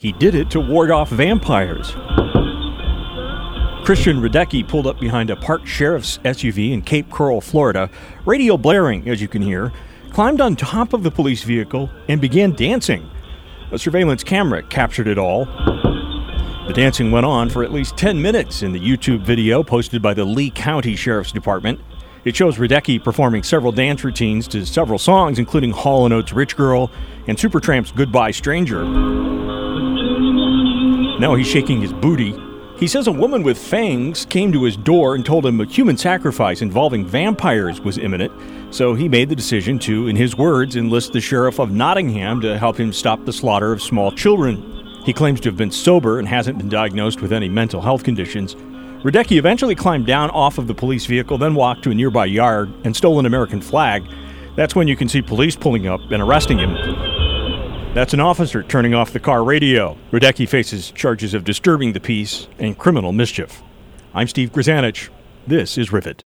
He did it to ward off vampires. Christian Radecki pulled up behind a parked sheriff's SUV in Cape Coral, Florida, radio blaring, as you can hear, climbed on top of the police vehicle, and began dancing. A surveillance camera captured it all. The dancing went on for at least 10 minutes in the YouTube video posted by the Lee County Sheriff's Department. It shows Radecki performing several dance routines to several songs, including Hall & Oates' Rich Girl and Supertramp's Goodbye Stranger. Now he's shaking his booty. He says a woman with fangs came to his door and told him a human sacrifice involving vampires was imminent, so he made the decision to, in his words, enlist the sheriff of Nottingham to help him stop the slaughter of small children. He claims to have been sober and hasn't been diagnosed with any mental health conditions. Radecki eventually climbed down off of the police vehicle, then walked to a nearby yard and stole an American flag. That's when you can see police pulling up and arresting him. That's an officer turning off the car radio. Radecki faces charges of disturbing the peace and criminal mischief. I'm Steve Grzanich. This is Rivet.